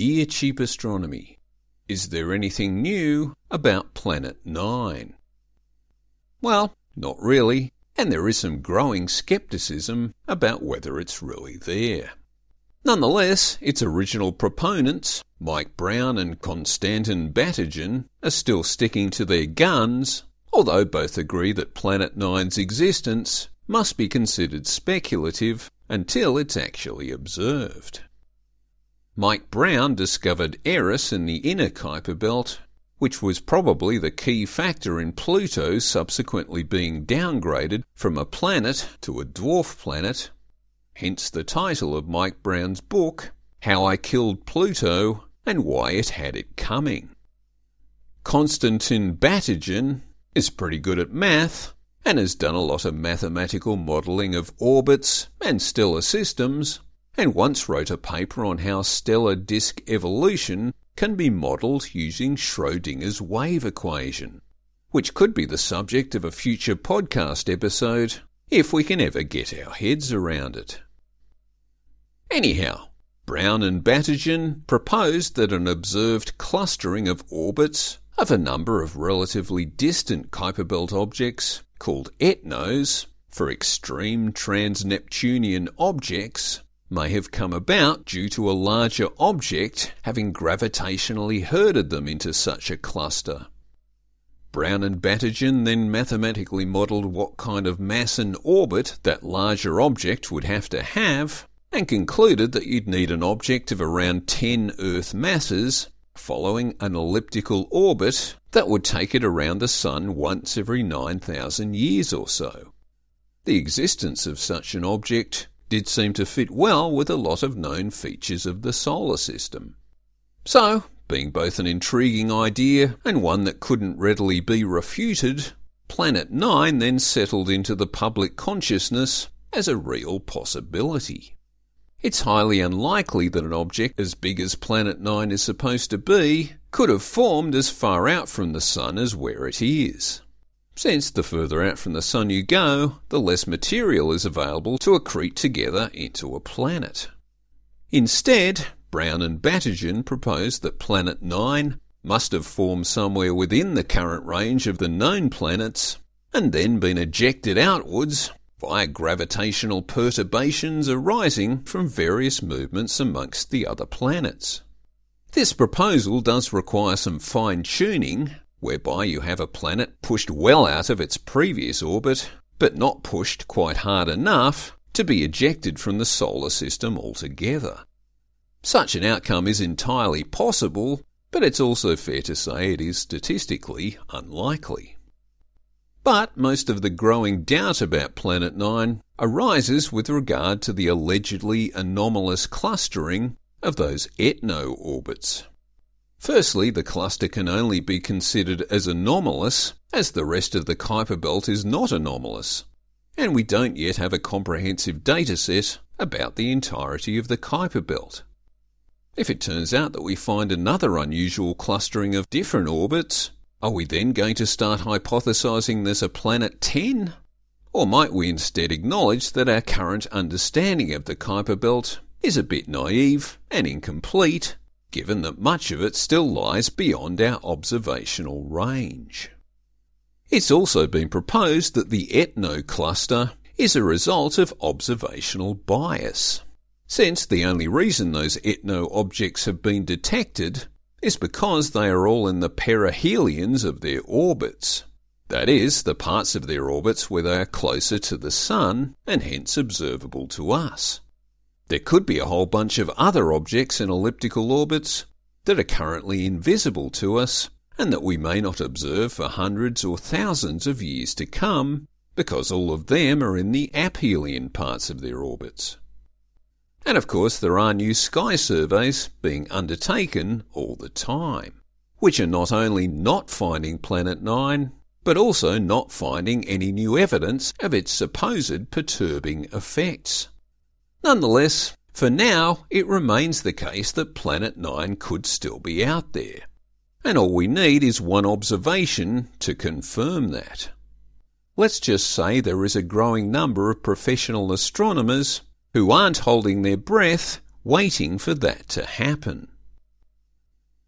Dear Cheap Astronomy, is there anything new about Planet 9? Well, not really, and there is some growing skepticism about whether it's really there. Nonetheless, its original proponents, Mike Brown and Konstantin Batygin, are still sticking to their guns, although both agree that Planet 9's existence must be considered speculative until it's actually observed. Mike Brown discovered Eris in the inner Kuiper belt, which was probably the key factor in Pluto subsequently being downgraded from a planet to a dwarf planet, hence the title of Mike Brown's book, How I Killed Pluto and Why It Had It Coming. Konstantin Batygin is pretty good at math and has done a lot of mathematical modelling of orbits and stellar systems and once wrote a paper on how stellar disk evolution can be modelled using Schrodinger's wave equation, which could be the subject of a future podcast episode if we can ever get our heads around it. Anyhow, Brown and Batygin proposed that an observed clustering of orbits of a number of relatively distant Kuiper belt objects called ETNOs for extreme trans-Neptunian objects may have come about due to a larger object having gravitationally herded them into such a cluster. Brown and Batygin then mathematically modelled what kind of mass and orbit that larger object would have to have, and concluded that you'd need an object of around 10 Earth masses following an elliptical orbit that would take it around the Sun once every 9,000 years or so. The existence of such an object did seem to fit well with a lot of known features of the solar system. So, being both an intriguing idea and one that couldn't readily be refuted, Planet 9 then settled into the public consciousness as a real possibility. It's highly unlikely that an object as big as Planet 9 is supposed to be could have formed as far out from the Sun as where it is since the further out from the Sun you go, the less material is available to accrete together into a planet. Instead, Brown and Batygin proposed that Planet 9 must have formed somewhere within the current range of the known planets and then been ejected outwards via gravitational perturbations arising from various movements amongst the other planets. This proposal does require some fine tuning, whereby you have a planet pushed well out of its previous orbit, but not pushed quite hard enough to be ejected from the solar system altogether. Such an outcome is entirely possible, but it's also fair to say it is statistically unlikely. But most of the growing doubt about Planet 9 arises with regard to the allegedly anomalous clustering of those ETNO orbits. Firstly, the cluster can only be considered as anomalous as the rest of the Kuiper belt is not anomalous, and we don't yet have a comprehensive data set about the entirety of the Kuiper belt. If it turns out that we find another unusual clustering of different orbits, are we then going to start hypothesizing there's a planet 10? Or might we instead acknowledge that our current understanding of the Kuiper belt is a bit naive and incomplete given that much of it still lies beyond our observational range. It's also been proposed that the ETNO cluster is a result of observational bias, since the only reason those ETNO objects have been detected is because they are all in the perihelions of their orbits. That is, the parts of their orbits where they are closer to the Sun and hence observable to us. There could be a whole bunch of other objects in elliptical orbits that are currently invisible to us and that we may not observe for hundreds or thousands of years to come because all of them are in the aphelion parts of their orbits. And of course, there are new sky surveys being undertaken all the time, which are not only not finding Planet 9, but also not finding any new evidence of its supposed perturbing effects. Nonetheless, for now, it remains the case that Planet 9 could still be out there. And all we need is one observation to confirm that. Let's just say there is a growing number of professional astronomers who aren't holding their breath waiting for that to happen.